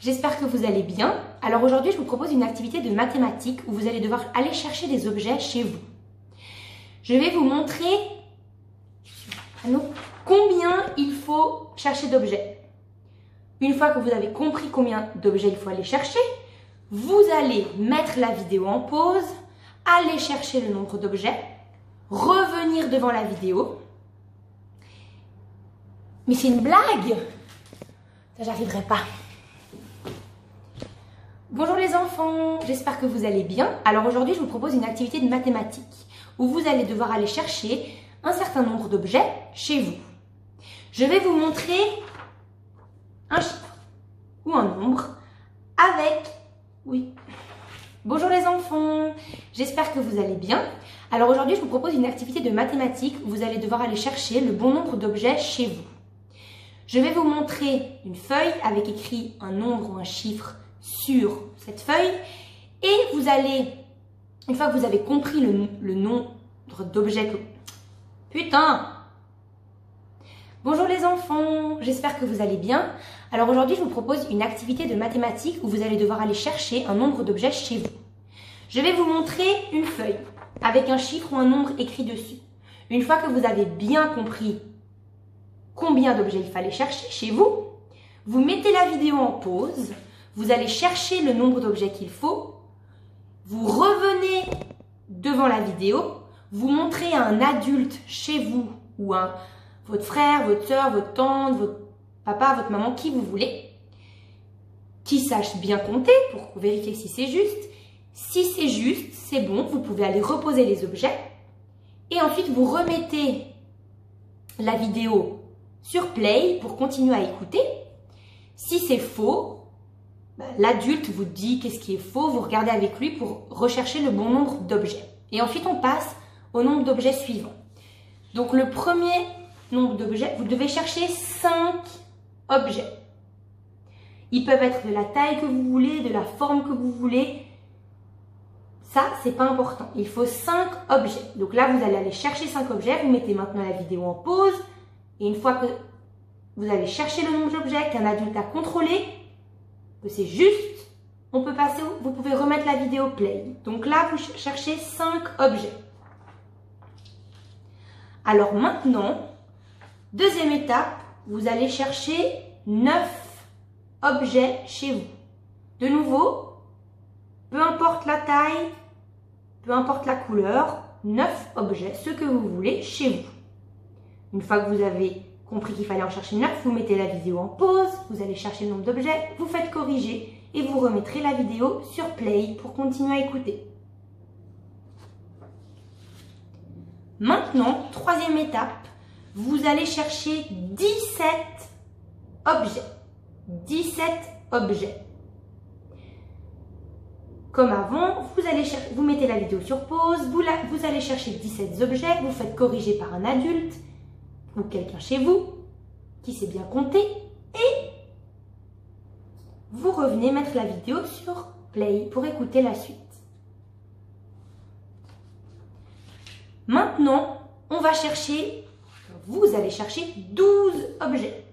j'espère que vous allez bien. Alors aujourd'hui je vous propose une activité de mathématiques où vous allez devoir aller chercher des objets chez vous. Je vais vous montrer combien il faut chercher d'objets. Une fois que vous avez compris combien d'objets il faut aller chercher, vous allez mettre la vidéo en pause, aller chercher le nombre d'objets, revenir devant la vidéo. Mais c'est une blague j'arriverai pas. Bonjour les enfants, j'espère que vous allez bien. Alors aujourd'hui, je vous propose une activité de mathématiques où vous allez devoir aller chercher un certain nombre d'objets chez vous. Je vais vous montrer un chiffre ou un nombre avec... Oui. Bonjour les enfants, j'espère que vous allez bien. Alors aujourd'hui, je vous propose une activité de mathématiques où vous allez devoir aller chercher le bon nombre d'objets chez vous. Je vais vous montrer une feuille avec écrit un nombre ou un chiffre sur cette feuille et vous allez, une fois que vous avez compris le, nombre d'objets que... Putain Bonjour les enfants, j'espère que vous allez bien. Alors aujourd'hui, je vous propose une activité de mathématiques où vous allez devoir aller chercher un nombre d'objets chez vous. Je vais vous montrer une feuille avec un chiffre ou un nombre écrit dessus. Une fois que vous avez bien compris combien d'objets il fallait chercher chez vous, vous mettez la vidéo en pause, vous allez chercher le nombre d'objets qu'il faut, vous revenez devant la vidéo, vous montrez à un adulte chez vous ou un votre frère, votre soeur, votre tante, votre papa, votre maman, qui vous voulez, qui sache bien compter pour vérifier si c'est juste. Si c'est juste, c'est bon, vous pouvez aller reposer les objets et ensuite vous remettez la vidéo sur play pour continuer à écouter. Si c'est faux, bah, l'adulte vous dit qu'est-ce qui est faux, vous regardez avec lui pour rechercher le bon nombre d'objets. Et ensuite on passe au nombre d'objets suivants. Donc le premier nombre d'objets, vous devez chercher 5 objets. Ils peuvent être de la taille que vous voulez, de la forme que vous voulez. Ça, c'est pas important. Il faut 5 objets. Donc là, vous allez aller chercher 5 objets. Vous mettez maintenant la vidéo en pause. Et une fois que vous allez chercher le nombre d'objets qu'un adulte a contrôlé, que c'est juste, on peut passer, vous pouvez remettre la vidéo play. Donc là, vous cherchez 5 objets. Alors maintenant, Deuxième étape, vous allez chercher 9 objets chez vous. De nouveau, peu importe la taille, peu importe la couleur, 9 objets, ce que vous voulez chez vous. Une fois que vous avez compris qu'il fallait en chercher 9, vous mettez la vidéo en pause, vous allez chercher le nombre d'objets, vous faites corriger et vous remettrez la vidéo sur play pour continuer à écouter. Maintenant, troisième étape, vous allez chercher 17 objets. 17 objets. Comme avant, vous, allez vous mettez la vidéo sur pause, vous, vous allez chercher 17 objets, vous faites corriger par un adulte ou quelqu'un chez vous qui sait bien compter et vous revenez mettre la vidéo sur play pour écouter la suite. Maintenant, on va chercher vous allez chercher 12 objets.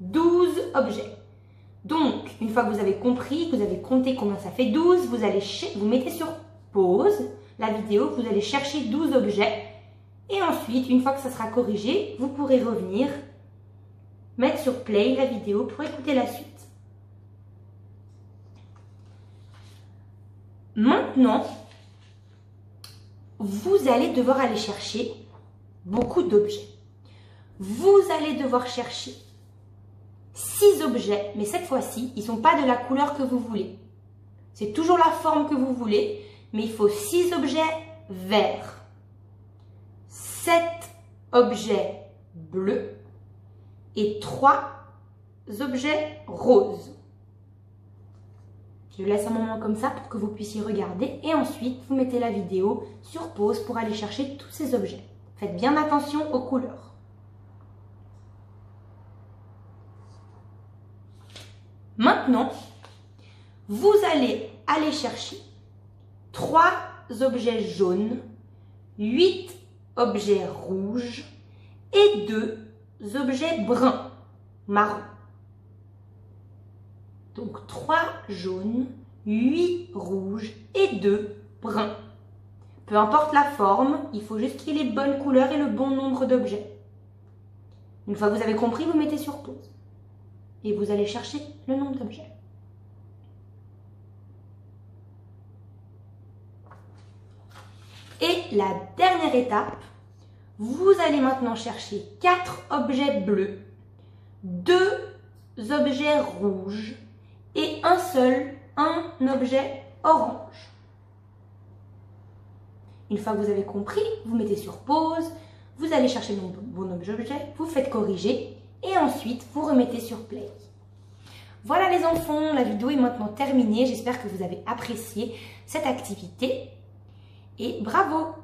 12 objets. Donc, une fois que vous avez compris, que vous avez compté combien ça fait 12, vous, allez vous mettez sur pause la vidéo, vous allez chercher 12 objets. Et ensuite, une fois que ça sera corrigé, vous pourrez revenir, mettre sur play la vidéo pour écouter la suite. Maintenant, vous allez devoir aller chercher beaucoup d'objets. Vous allez devoir chercher six objets, mais cette fois-ci, ils ne sont pas de la couleur que vous voulez. C'est toujours la forme que vous voulez, mais il faut six objets verts, sept objets bleus et trois objets roses. Je laisse un moment comme ça pour que vous puissiez regarder et ensuite vous mettez la vidéo sur pause pour aller chercher tous ces objets. Faites bien attention aux couleurs. Maintenant, vous allez aller chercher trois objets jaunes, huit objets rouges et deux objets bruns, marrons. Donc 3 jaunes, 8 rouges et 2 bruns. Peu importe la forme, il faut juste qu'il y ait les bonnes couleurs et le bon nombre d'objets. Une fois que vous avez compris, vous mettez sur pause. Et vous allez chercher le nombre d'objets. Et la dernière étape, vous allez maintenant chercher 4 objets bleus, 2 objets rouges et un seul, un objet orange. Une fois que vous avez compris, vous mettez sur pause, vous allez chercher le bon objet, vous faites corriger et ensuite vous remettez sur play. Voilà les enfants, la vidéo est maintenant terminée. J'espère que vous avez apprécié cette activité et bravo